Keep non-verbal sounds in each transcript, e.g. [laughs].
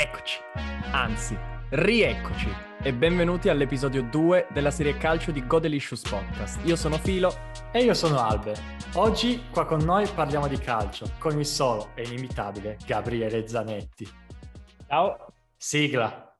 Eccoci, anzi, rieccoci e benvenuti all'episodio 2 della serie calcio di Godelicious Podcast. Io sono Filo e io sono Albe. Oggi qua con noi parliamo di calcio con il solo e inimitabile Gabriele Zanetti. Ciao. Sigla.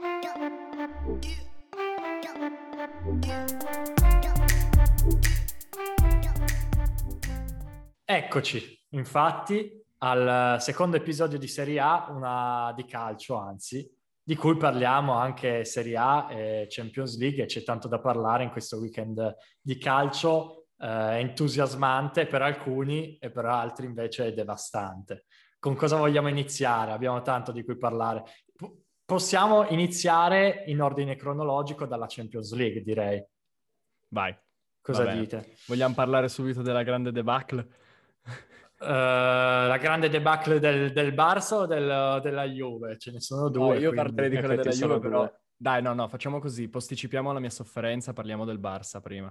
Eccoci, infatti, al secondo episodio di Serie A, una di calcio anzi, di cui parliamo anche Serie A e Champions League e c'è tanto da parlare in questo weekend di calcio, eh, entusiasmante per alcuni e per altri invece devastante. Con cosa vogliamo iniziare? Abbiamo tanto di cui parlare. P- possiamo iniziare in ordine cronologico dalla Champions League, direi. Vai. Cosa dite? Vogliamo parlare subito della grande debacle? Uh, la grande debacle del, del Barça o del, della Juve? Ce ne sono due. No, io parlerei di quella della Juve, però... Dai, no, no, facciamo così, posticipiamo la mia sofferenza, parliamo del Barça prima.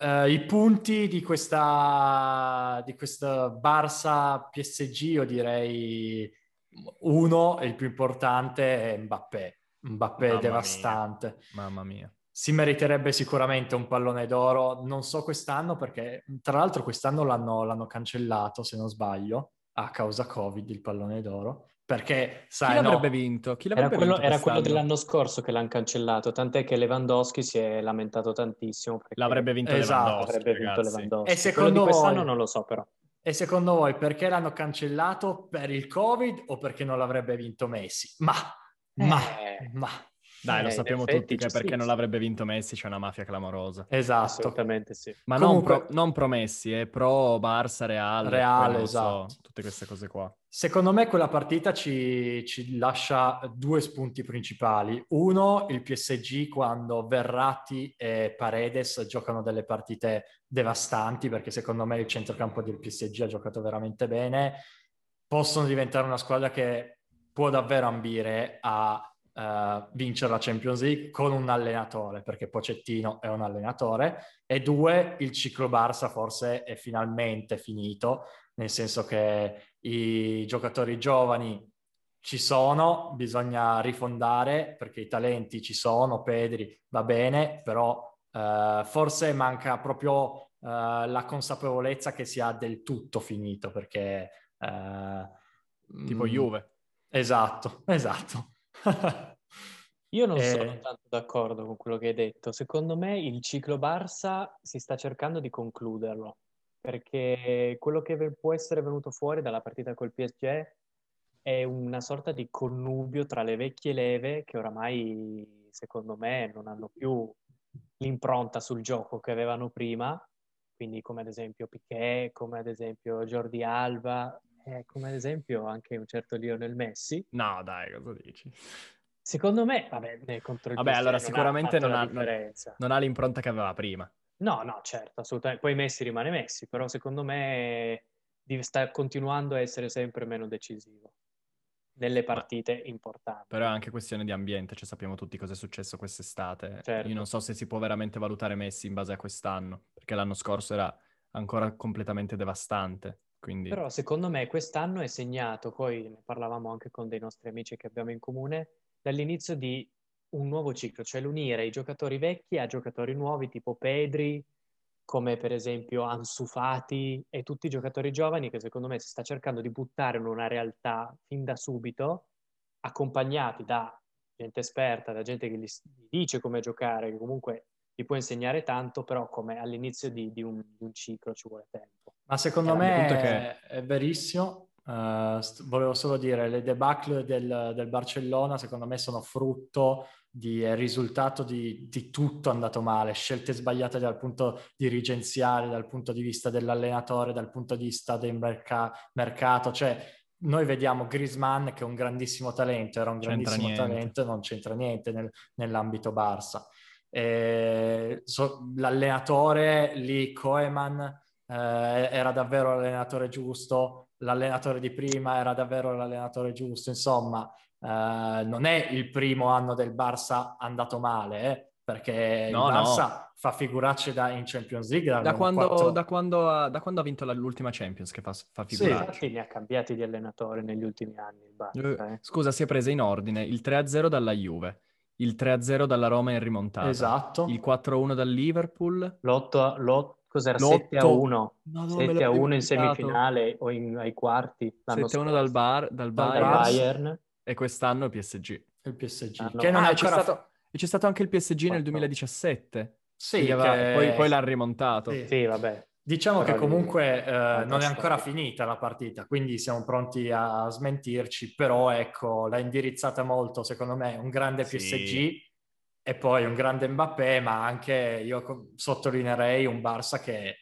Uh, I punti di questa, di questa Barça PSG, io direi uno, il più importante, è Mbappé. Mbappé Mamma devastante. Mia. Mamma mia si meriterebbe sicuramente un pallone d'oro, non so quest'anno perché tra l'altro quest'anno l'hanno, l'hanno cancellato se non sbaglio a causa Covid il pallone d'oro perché sai, chi l'avrebbe no, vinto? Chi l'avrebbe era, quello, vinto era quello, dell'anno scorso che l'hanno cancellato, tant'è che Lewandowski si è lamentato tantissimo. L'avrebbe vinto esatto. Lewandowski. Avrebbe vinto Lewandowski. E secondo voi, quest'anno non lo so però. E secondo voi perché l'hanno cancellato? Per il Covid o perché non l'avrebbe vinto Messi? Ma, ma, eh. ma dai, lo eh, sappiamo tutti che perché sì, non l'avrebbe vinto Messi c'è una mafia clamorosa. Esatto. Assolutamente sì. Ma Comunque... non, pro, non promessi, è pro Barça, Real. Reale, esatto. So, tutte queste cose qua. Secondo me quella partita ci, ci, lascia due spunti principali. Uno, il PSG quando Verratti e Paredes giocano delle partite devastanti, perché secondo me il centrocampo del PSG ha giocato veramente bene. Possono diventare una squadra che può davvero ambire a uh, vincere la Champions League con un allenatore, perché Pocettino è un allenatore, e due, il ciclo Barça forse è finalmente finito, nel senso che i giocatori giovani ci sono, bisogna rifondare perché i talenti ci sono, Pedri va bene, però uh, forse manca proprio uh, la consapevolezza che sia del tutto finito perché... tipo mm, Juve. Esatto, [laughs] esatto. [laughs] Io non eh... sono tanto d'accordo con quello che hai detto. Secondo me il ciclo Barça si sta cercando di concluderlo, perché quello che può essere venuto fuori dalla partita col PSG è una sorta di connubio tra le vecchie leve che oramai, secondo me, non hanno più l'impronta sul gioco che avevano prima, quindi come ad esempio Piquet, come ad esempio Jordi Alba, eh, come ad esempio anche un certo Lionel Messi. No, dai, cosa dici? Secondo me, vabbè, contro il Vabbè, allora sicuramente non ha, non, non ha, l'impronta che aveva prima. No, no, certo, assolutamente. Poi Messi rimane Messi, però secondo me sta continuando a essere sempre meno decisivo nelle partite Ma, importanti. Però è anche questione di ambiente, cioè sappiamo tutti cosa è successo quest'estate. Certo. Io non so se si può veramente valutare Messi in base a quest'anno, perché l'anno scorso era ancora completamente devastante. Quindi... Però secondo me quest'anno è segnato, poi ne parlavamo anche con dei nostri amici che abbiamo in comune, dall'inizio di un nuovo ciclo, cioè l'unire i giocatori vecchi a giocatori nuovi tipo Pedri, come per esempio Ansu Fati e tutti i giocatori giovani che secondo me si sta cercando di buttare in una realtà fin da subito, accompagnati da gente esperta, da gente che gli dice come giocare, che comunque gli può insegnare tanto, però come all'inizio di, di, un, di un, ciclo ci vuole tempo. Ma secondo me è, che... è verissimo, Uh, st- volevo solo dire, le debacle del, del, Barcellona secondo me sono frutto di è risultato di, di, tutto andato male, scelte sbagliate dal punto dirigenziale, dal punto di vista dell'allenatore, dal punto di vista del merca- mercato, cioè noi vediamo Griezmann che è un grandissimo talento, era un grandissimo talento non c'entra niente nel, nell'ambito Barça. E, so, l'allenatore lì, Koeman, eh, era davvero l'allenatore giusto, l'allenatore di prima era davvero l'allenatore giusto, insomma, eh, non è il primo anno del Barça andato male, eh, perché no, il Barça no. fa figuracce da, in Champions League. Da quando, 4... da, quando ha, da quando, ha, vinto l'ultima Champions che fa, fa figuracce. Sì, infatti ne ha cambiati di allenatore negli ultimi anni. Barca, eh. eh. Scusa, si è presa in ordine il 3-0 dalla Juve, il 3-0 dalla Roma in rimontata. Esatto. Il 4-1 dal Liverpool. L'8, l'8 cos'era? 7 a 1. No, 7 a 1 in semifinale o in, ai quarti. 7 a 1 dal, bar, dal, Bayern. dal Bayern. E quest'anno il PSG. Il PSG. Ah, no. Che non ah, è c'è, stato, e c'è stato anche il PSG 4. nel 2017. Sì, che... poi, poi, l'ha rimontato. Sì, sì vabbè. Diciamo Però che comunque eh, non è ancora finita la partita, quindi siamo pronti a smentirci, però ecco, l'ha indirizzata molto, secondo me, un grande PSG sì. E poi un grande Mbappé, ma anche io sottolineerei un Barça che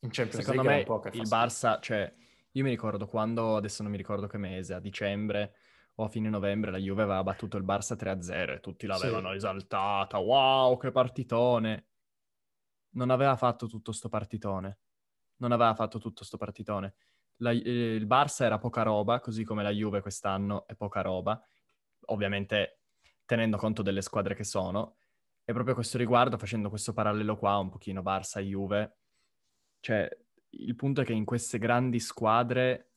in Champions secondo League me il Barça, cioè, io mi ricordo quando, adesso non mi ricordo che mese, a dicembre o a fine novembre la Juve aveva battuto il Barça 3-0 e tutti l'avevano sì. esaltata, wow, che partitone! non aveva fatto tutto sto partitone. Non aveva fatto tutto sto partitone. La, eh, il Barça era poca roba, così come la Juve quest'anno è poca roba, ovviamente tenendo conto delle squadre che sono. E proprio a questo riguardo, facendo questo parallelo qua, un pochino Barça-Juve, cioè il punto è che in queste grandi squadre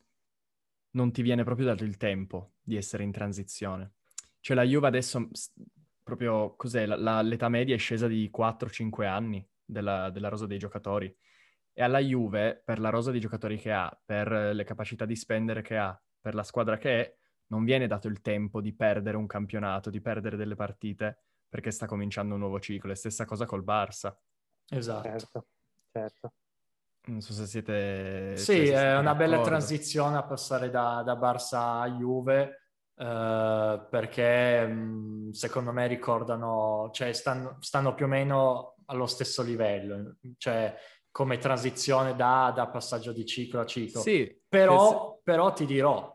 non ti viene proprio dato il tempo di essere in transizione. Cioè la Juve adesso, proprio cos'è, la, la, l'età media è scesa di 4-5 anni della, della rosa dei giocatori. E alla Juve, per la rosa di giocatori che ha, per le capacità di spendere che ha, per la squadra che è, non viene dato il tempo di perdere un campionato, di perdere delle partite, perché sta cominciando un nuovo ciclo. E stessa cosa col Barça. Esatto. Certo, certo. Non so se siete... Sì, se è una bella transizione a passare da, da Barça a Juve, Uh, perché mh, secondo me ricordano, cioè stanno, stanno, più o meno allo stesso livello, cioè come transizione da, da passaggio di ciclo a ciclo. Sì, però, però ti dirò,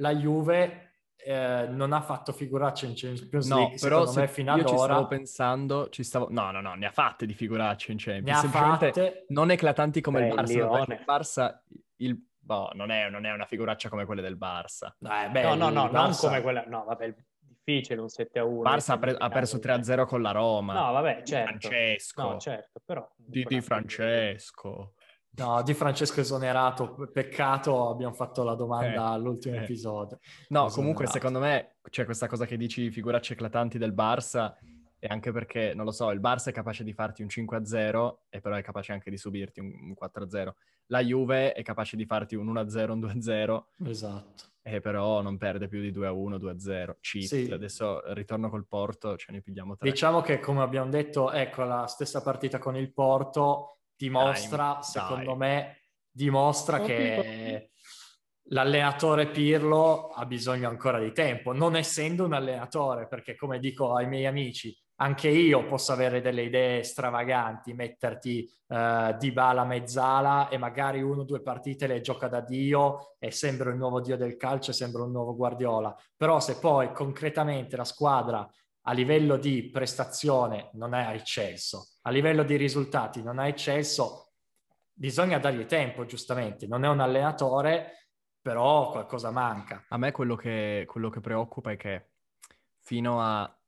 la Juve eh, non ha fatto figuracce in Champions no, League, però secondo me fino ad ora. ci stavo pensando, ci stavo... No, no, no, ne ha fatte di figuracce in Champions. Ne ha fatte... Non eclatanti come Beh, il Barça, il Barça, il... Boh, non, è, non, è, una figuraccia come quelle del Barça. Eh, beh, no, no, no, Barça... non come quella... No, vabbè, difficile un 7 a 1. Barça ha, pre- ha perso 3 a 0 con la Roma. No, vabbè, certo. Francesco. No, certo, però... Di, di Francesco. No, di Francesco esonerato, peccato, abbiamo fatto la domanda eh, all'ultimo eh. episodio. No, esonerato. comunque secondo me c'è questa cosa che dici figuracce eclatanti del Barça e anche perché, non lo so, il Barça è capace di farti un 5-0 e però è capace anche di subirti un 4-0. La Juve è capace di farti un 1-0, un 2-0. Esatto. E però non perde più di 2-1, 2-0. Cheat. Sì. Adesso ritorno col Porto, ce ne pigliamo tre. Diciamo che, come abbiamo detto, ecco, la stessa partita con il Porto dimostra, dai, secondo dai. me, dimostra oh, che l'allenatore Pirlo ha bisogno ancora di tempo, non essendo un allenatore, perché come dico ai miei amici, anche io posso avere delle idee stravaganti, metterti uh, di bala mezzala e magari uno o due partite le gioca da Dio e sembra il nuovo Dio del calcio e sembra un nuovo Guardiola. Però se poi concretamente la squadra a livello di prestazione non è eccesso, a livello di risultati non è eccesso, bisogna dargli tempo, giustamente. Non è un allenatore, però qualcosa manca. A me quello che, quello che preoccupa è che fino a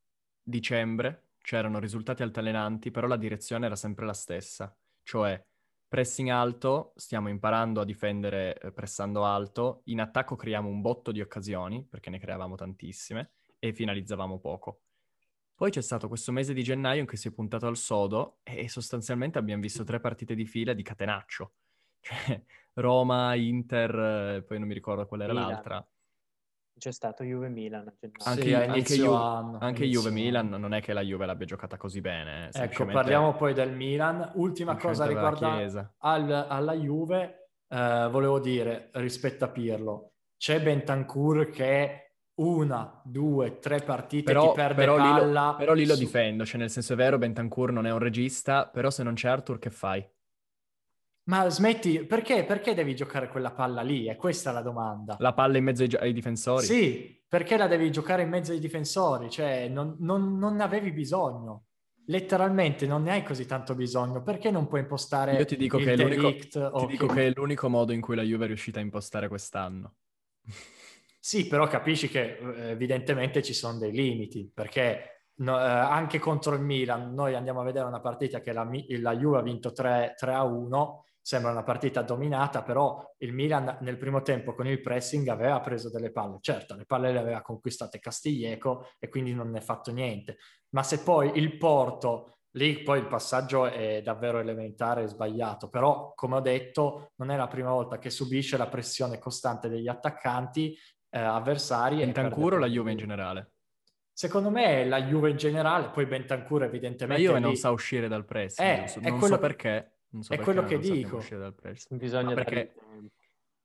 dicembre c'erano risultati altalenanti, però la direzione era sempre la stessa, cioè pressing alto, stiamo imparando a difendere eh, pressando alto, in attacco creiamo un botto di occasioni, perché ne creavamo tantissime, e finalizzavamo poco. Poi c'è stato questo mese di gennaio in cui si è puntato al sodo e sostanzialmente abbiamo visto tre partite di fila di catenaccio. [laughs] Cioè, Roma, Inter, eh, poi non mi ricordo qual era Milan. l'altra c'è stato Juve-Milan. Anche, sì, anche, Ju- anno, anche Juve-Milan non è che la Juve l'abbia giocata così bene. Eh, ecco, parliamo poi del Milan. Ultima cosa riguardo al, alla Juve, eh, volevo dire rispetto a Pirlo, c'è Bentancur che una, due, tre partite però, ti perde però palla. Lì lo, però lì lo difendo, cioè nel senso è vero Bentancur non è un regista, però se non c'è Arthur che fai? Ma smetti, perché, perché devi giocare quella palla lì? È questa la domanda. La palla in mezzo ai, ai difensori? Sì, perché la devi giocare in mezzo ai difensori? Cioè, non, non, non, ne avevi bisogno. Letteralmente non ne hai così tanto bisogno. Perché non puoi impostare Io ti dico, che è, ti dico che è l'unico modo in cui la Juve è riuscita a impostare quest'anno. Sì, però capisci che eh, evidentemente ci sono dei limiti, perché no, eh, anche contro il Milan, noi andiamo a vedere una partita che la, la Juve ha vinto 3, 3 a 1, sembra una partita dominata, però il Milan nel primo tempo con il pressing aveva preso delle palle. Certo, le palle le aveva conquistate Castiglieco e quindi non ne ha fatto niente. Ma se poi il Porto, lì poi il passaggio è davvero elementare e sbagliato, però come ho detto non è la prima volta che subisce la pressione costante degli attaccanti eh, avversari. Bentancur o la Juve in generale? Secondo me è la Juve in generale, poi Bentancur evidentemente... La Juve lì... non sa uscire dal pressing, eh, non so perché non so è quello che dico. Bisogna perché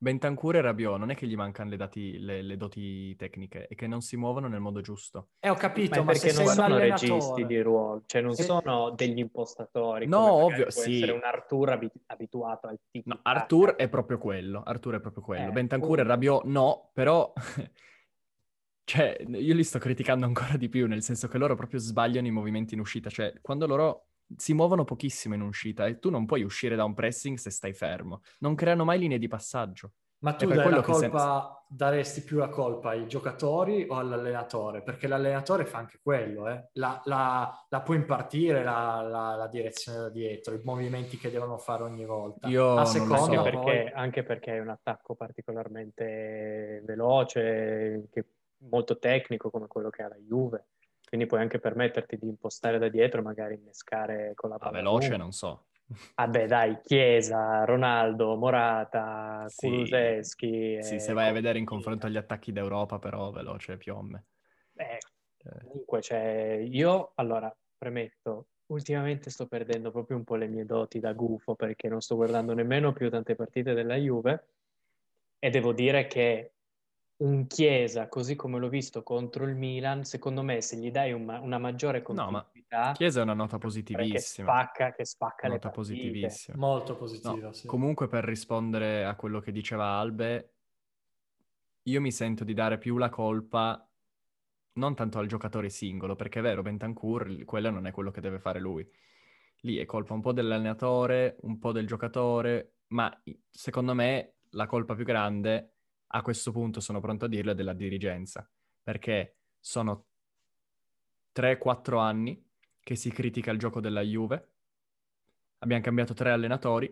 Bentancur e Rabiot non è che gli mancano le, dati, le, le, doti tecniche, è che non si muovono nel modo giusto. Eh, ho capito, ma, ma perché non sono registi di ruolo, cioè non se... sono degli impostatori. No, ovvio, sì. essere un Artur abit- abituato al tipo. No, Artur è proprio quello, Artur è proprio quello. Eh, Bentancur e Rabiot no, però... [laughs] cioè, io li sto criticando ancora di più, nel senso che loro proprio sbagliano i movimenti in uscita. Cioè, quando loro si muovono pochissimo in uscita e tu non puoi uscire da un pressing se stai fermo. Non creano mai linee di passaggio. Ma tu dai la colpa, daresti più la colpa ai giocatori o all'allenatore? Perché l'allenatore fa anche quello, eh? la, la, la, può impartire la, la, direzione da dietro, i movimenti che devono fare ogni volta. Io A seconda, so. anche, perché, anche perché è un attacco particolarmente veloce, che, molto tecnico come quello che ha la Juve quindi puoi anche permetterti di impostare da dietro, magari innescare con la ah, palla. Ah, veloce non so. Vabbè, dai, Chiesa, Ronaldo, Morata, sì. Kuluseschi. Sì, se vai a vedere in confronto agli attacchi d'Europa, però veloce Piomme. Beh, eh. comunque, cioè, io, allora, premetto, ultimamente sto perdendo proprio un po' le mie doti da gufo, perché non sto guardando nemmeno più tante partite della Juve, e devo dire che un Chiesa, così come l'ho visto contro il Milan, secondo me se gli dai una, una maggiore continuità... No, Chiesa è una nota positivissima. Che spacca, che spacca nota positivissima. Molto positiva, no, sì. Comunque per rispondere a quello che diceva Albe, io mi sento di dare più la colpa non tanto al giocatore singolo, perché è vero, Bentancur, quello non è quello che deve fare lui. Lì è colpa un po' dell'allenatore, un po' del giocatore, ma secondo me la colpa più grande a questo punto sono pronto a dirlo, è della dirigenza, perché sono 3-4 anni che si critica il gioco della Juve, abbiamo cambiato tre allenatori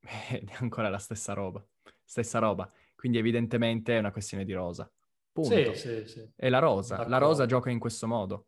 [laughs] ed è ancora la stessa roba, stessa roba, quindi evidentemente è una questione di rosa. Punto. Sì, sì, sì. È la rosa, D'accordo. la rosa gioca in questo modo.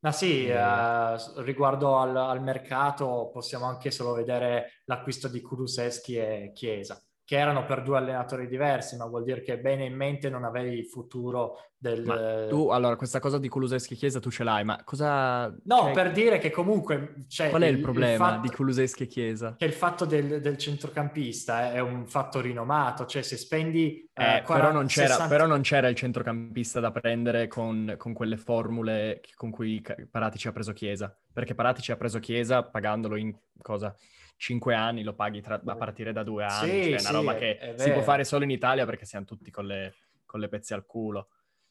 Ma sì, eh, riguardo al, al, mercato possiamo anche solo vedere l'acquisto di Kuluseschi e Chiesa che erano per due allenatori diversi, ma vuol dire che bene in mente non avevi il futuro del... Ma tu, allora, questa cosa di Kuluseschi Chiesa tu ce l'hai, ma cosa... No, cioè... per dire che comunque... Cioè, Qual è il, il problema il fatto... di Kuluseschi Chiesa? Che il fatto del, del, centrocampista è un fatto rinomato, cioè se spendi... Eh, eh 40, però, non 60... però, non c'era, il centrocampista da prendere con, con quelle formule con cui Paratici ha preso Chiesa, perché Paratici ha preso Chiesa pagandolo in cosa 5 anni lo paghi tra, a partire da due anni, sì, cioè è una sì, roba che si può fare solo in Italia perché siamo tutti con le, con le pezze al culo.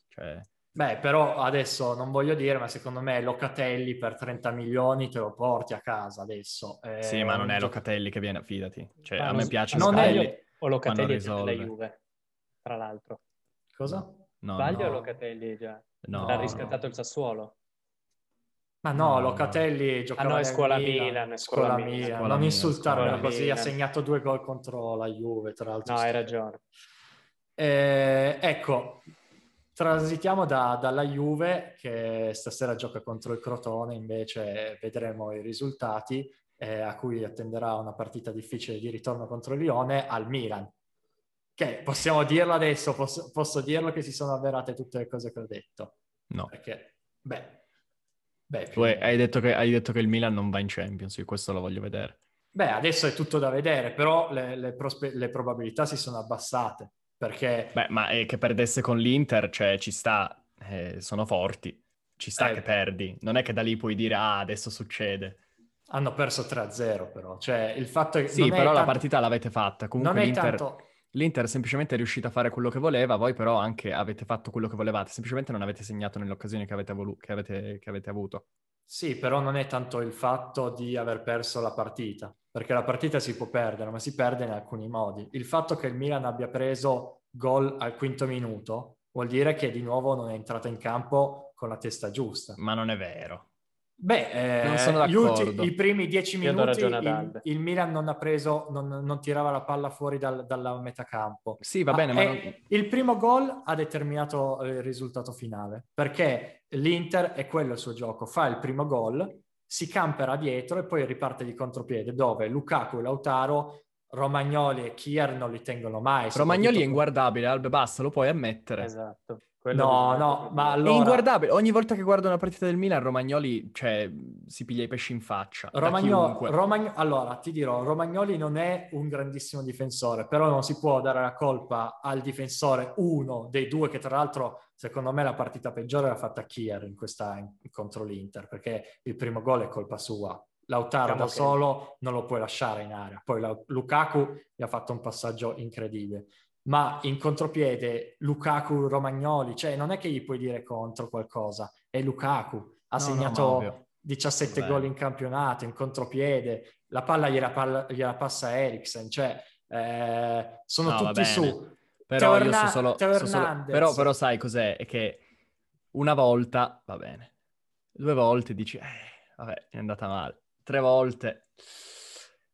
Cioè... Beh, però adesso non voglio dire, ma secondo me Locatelli per 30 milioni te lo porti a casa adesso. Eh, sì, ma non è Locatelli che viene, fidati. Cioè, a me piace non Locatelli. O Locatelli è della Juve, tra l'altro. Cosa? No, Sbaglio no. o Locatelli già? No, L'ha riscattato no. il Sassuolo? Ma no, no Locatelli giocava ah, no, è scuola Milan, Milan, è scuola, scuola Milan. Scuola non insultarmi così, ha segnato due gol contro la Juve, tra l'altro. No, hai ragione. Eh, ecco, transitiamo da, dalla Juve che stasera gioca contro il Crotone, invece vedremo i risultati, eh, a cui attenderà una partita difficile di ritorno contro il Lione, al Milan. Che possiamo dirlo adesso, posso, posso dirlo che si sono avverate tutte le cose che ho detto. No. Perché, beh, Beh, tu hai detto, che, hai detto, che, il Milan non va in Champions, io questo lo voglio vedere. Beh, adesso è tutto da vedere, però le, le, prospe- le probabilità si sono abbassate, perché... Beh, ma è che perdesse con l'Inter, cioè ci sta, eh, sono forti, ci sta eh, che perdi, non è che da lì puoi dire, ah, adesso succede. Hanno perso 3-0 però, cioè il fatto è che... Sì, però tanto... la partita l'avete fatta, comunque non è l'Inter... Tanto L'Inter semplicemente è riuscita a fare quello che voleva, voi però anche avete fatto quello che volevate, semplicemente non avete segnato nelle occasioni che avete, volu- che avete, che avete avuto. Sì, però non è tanto il fatto di aver perso la partita, perché la partita si può perdere, ma si perde in alcuni modi. Il fatto che il Milan abbia preso gol al quinto minuto vuol dire che di nuovo non è entrata in campo con la testa giusta. Ma non è vero. Beh, eh, non sono ultimi, i primi dieci minuti il, il, Milan non ha preso, non, non tirava la palla fuori dal, dalla metacampo. Sì, va bene, ma, ma non... il primo gol ha determinato il risultato finale, perché l'Inter è quello il suo gioco, fa il primo gol, si campera dietro e poi riparte di contropiede, dove Lukaku e Lautaro Romagnoli e Kier non li tengono mai. Romagnoli è inguardabile, Albe, basta, lo puoi ammettere. Esatto. Quello no, no, ma allora... È inguardabile. Ogni volta che guardo una partita del Milan, Romagnoli, cioè, si piglia i pesci in faccia. Romagnoli, Romagn... Allora, ti dirò, Romagnoli non è un grandissimo difensore, però non si può dare la colpa al difensore, uno dei due, che tra l'altro, secondo me, la partita peggiore l'ha fatta Kier in questa, in, contro l'Inter, perché il primo gol è colpa sua. Lautaro diciamo da solo non lo puoi lasciare in area. Poi la... Lukaku gli ha fatto un passaggio incredibile ma in contropiede Lukaku Romagnoli, cioè non è che gli puoi dire contro qualcosa, è Lukaku, ha no, segnato no, 17 gol in campionato, in contropiede, la palla gliela, palla, gliela passa Eriksen, cioè eh, sono no, tutti su. Però, Teo io so solo, so solo però, però sai cos'è? È che una volta, va bene, due volte dici, eh, vabbè, è andata male, tre volte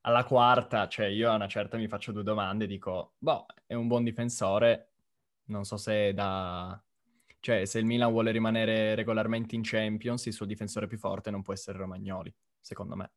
alla quarta, cioè io a una certa mi faccio due domande e dico, boh, è un buon difensore, non so se da... Cioè, se il Milan vuole rimanere regolarmente in Champions, il suo difensore più forte non può essere Romagnoli, secondo me.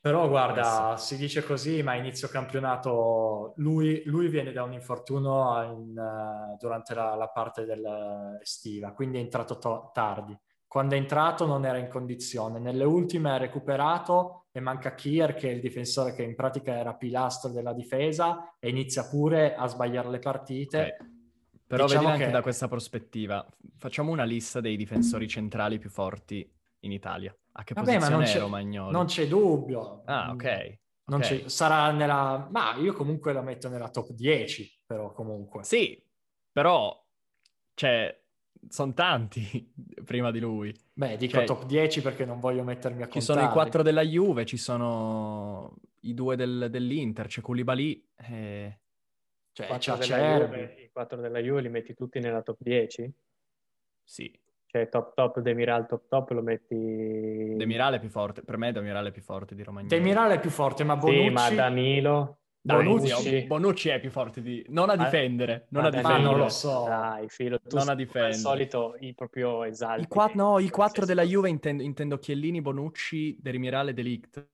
Però guarda, si dice così, ma inizio campionato lui, lui viene da un infortunio in, uh, durante la, la parte dell'estiva, quindi è entrato to- tardi. Quando è entrato non era in condizione, nelle ultime ha recuperato e manca Kier che è il difensore che in pratica era pilastro della difesa e inizia pure a sbagliare le partite. Okay. Però diciamo vedi anche che... da questa prospettiva, facciamo una lista dei difensori centrali più forti in Italia. A che Vabbè, posizione è Romagnoli? Non c'è dubbio. Ah, ok. Non okay. Sarà nella... Ma io comunque la metto nella top 10, però comunque. Sì, però... Cioè, sono tanti [laughs] prima di lui. Beh, dico cioè, top 10 perché non voglio mettermi a contare. Ci sono i quattro della Juve, ci sono i due del, dell'Inter, c'è Koulibaly e... Cioè, c'è Juve, I quattro della Juve li metti tutti nella top 10? Sì. Cioè top top, Demiral top top lo metti... Demiral è più forte, per me Demiral è più forte di Romagnoli. Demiral è più forte, ma Bonucci... Sì, ma Danilo... Bonucci. Bonucci è più forte di... Non a difendere, non a difendere. non lo so. Dai, filo, tu non a difendere. Al solito i proprio esalti. I quatt- no, i quattro della Juve intendo, intendo Chiellini, Bonucci, Derimirale, Delict.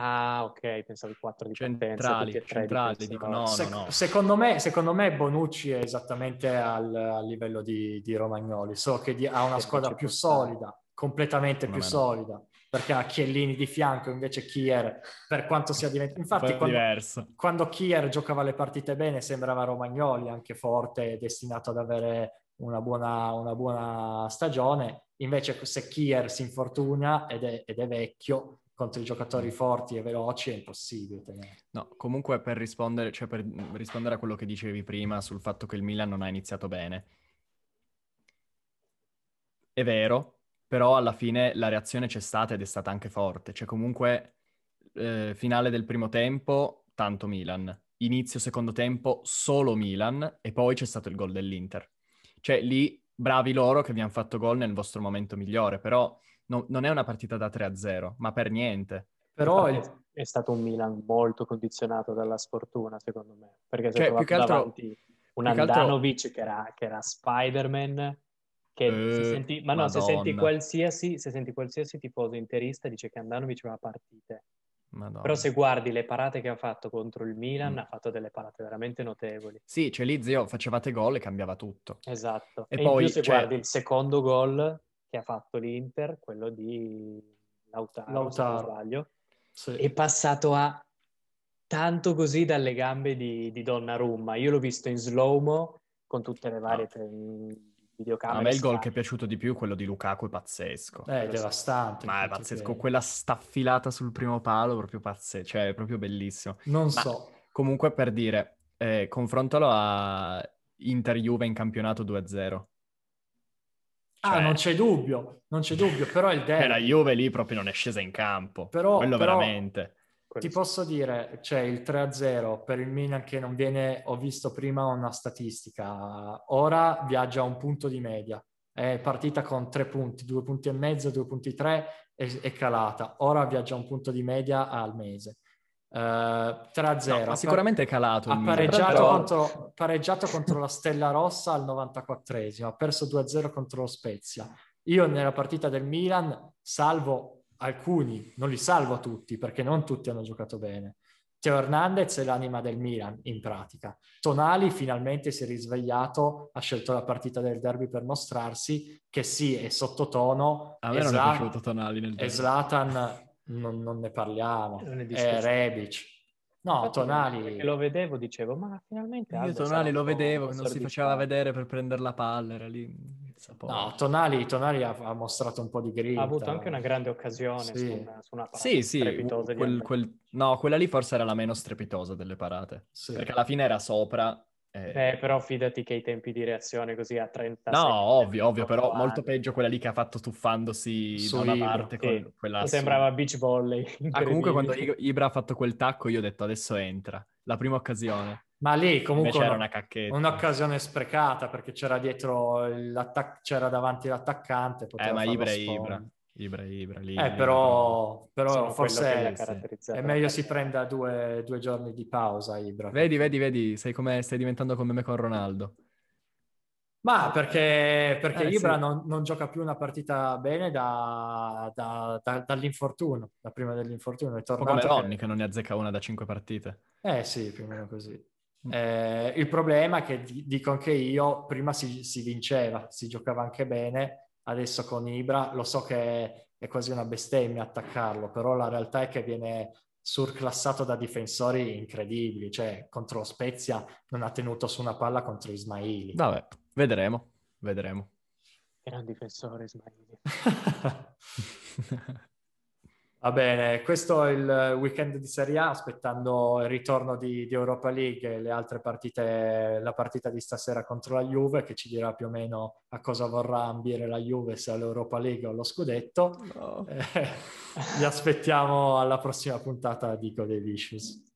Ah, ok, pensavo i quattro di centrali, partenza, centrali, dico no, Se- no, no. Secondo me, secondo me Bonucci è esattamente al, al livello di, di, Romagnoli, so che di- ha una squadra più solida, completamente più solida perché ha Chiellini di fianco invece Kier per quanto sia diventato infatti quando, quando, Kier giocava le partite bene sembrava Romagnoli anche forte destinato ad avere una buona, una buona stagione. Invece se Kier si infortuna ed è, ed è, vecchio contro i giocatori forti e veloci è impossibile tenere. no comunque per rispondere, cioè per rispondere a quello che dicevi prima sul fatto che il Milan non ha iniziato bene. È vero però alla fine la reazione c'è stata ed è stata anche forte. Cioè comunque eh, finale del primo tempo, tanto Milan. Inizio secondo tempo, solo Milan e poi c'è stato il gol dell'Inter. Cioè lì bravi loro che vi hanno fatto gol nel vostro momento migliore, però no, non è una partita da 3-0, ma per niente. Però è, è, stato un Milan molto condizionato dalla sfortuna, secondo me. Perché si è cioè, trovato altro, davanti un Andanovic altro... che, era, che era Spider-Man che eh, si senti, ma no, se senti, qualsiasi, se senti qualsiasi tifoso interista dice che Andanovic va a partite. Madonna. Però se guardi le parate che ha fatto contro il Milan, mm. ha fatto delle parate veramente notevoli. Sì, cioè lì zio facevate gol e cambiava tutto. Esatto. E, e poi se cioè... guardi il secondo gol che ha fatto l'Inter, quello di Lautaro, Lautaro. se non sbaglio, sì. è passato a tanto così dalle gambe di, di Donnarumma. Io l'ho visto in slow-mo con tutte le varie... No videocamere. A me il gol che è piaciuto di più è quello di Lukaku, è pazzesco. Eh, è devastante. Ma è pazzesco, quella staffilata sul primo palo, proprio pazzesco, cioè è proprio bellissimo. Non Ma so. Comunque per dire, eh, confrontalo a Inter-Juve in campionato 2-0. Ah, cioè... Ah, non c'è dubbio, non c'è dubbio, però il [laughs] derby... la Juve lì proprio non è scesa in campo, però, quello però... veramente. Ti posso dire, c'è il 3-0 per il Milan che non viene, ho visto prima una statistica, ora viaggia a un punto di media, è partita con tre punti, due punti e mezzo, due punti tre, è, è calata. Ora viaggia un punto di media al mese. Uh, eh, 3-0. No, sicuramente è calato. Ha pareggiato, però... contro, pareggiato contro la Stella Rossa al 94esimo, ha perso 2-0 contro lo Spezia. Io nella partita del Milan salvo alcuni, non li salvo tutti perché non tutti hanno giocato bene. Teo Hernandez è l'anima del Milan in pratica. Tonali finalmente si è risvegliato, ha scelto la partita del derby per mostrarsi che sì, è sottotono. A me non Zlatan, è piaciuto Tonali nel derby. E Zlatan non, non ne parliamo. Non è, è Rebic. No, Infatti, Tonali... Lo vedevo, dicevo, ma finalmente... Io Tonali lo vedevo, che non si faceva vedere per prendere la palla, era lì... No, Tonali, Tonali ha, ha, mostrato un po' di grinta. Ha avuto anche una grande occasione sì. su, una, su una parata sì, sì, quel, quel... No, quella lì forse era la meno strepitosa delle parate. Sì. Perché alla fine era sopra eh, però fidati che i tempi di reazione così a 30 No, ovvio, ovvio, però anni. molto peggio quella lì che ha fatto tuffandosi Su da una parte con sì. quella... Sembrava beach volley. Ah, comunque quando Ibra ha fatto quel tacco io ho detto adesso entra. La prima occasione. Ma lì comunque era una cacchetta. Un'occasione sprecata perché c'era dietro l'attac- c'era davanti l'attaccante. Eh, ma Ibra Ibra. Ibra, Ibra, lì, eh, però, però forse è meglio si prenda due, due, giorni di pausa Ibra. Vedi, vedi, vedi, sei come, stai diventando come me con Ronaldo. Ma perché, perché eh, Ibra sì. non, non, gioca più una partita bene da, da, da, dall'infortunio, da prima dell'infortunio. È tornato come Ronny che... che non ne azzecca una da cinque partite. Eh sì, più o meno così. Mm. Eh, il problema è che dico anche io, prima si, si vinceva, si giocava anche bene, adesso con Ibra, lo so che è quasi una bestemmia attaccarlo, però la realtà è che viene surclassato da difensori incredibili, cioè contro Spezia non ha tenuto su una palla contro Ismaili. Vabbè, vedremo, vedremo. Era un difensore Ismaili. [laughs] Va bene, questo è il weekend di Serie A, aspettando il ritorno di, di, Europa League e le altre partite, la partita di stasera contro la Juve, che ci dirà più o meno a cosa vorrà ambire la Juve, se all'Europa League o allo scudetto. No. Eh, vi aspettiamo alla prossima puntata di Code Delicious.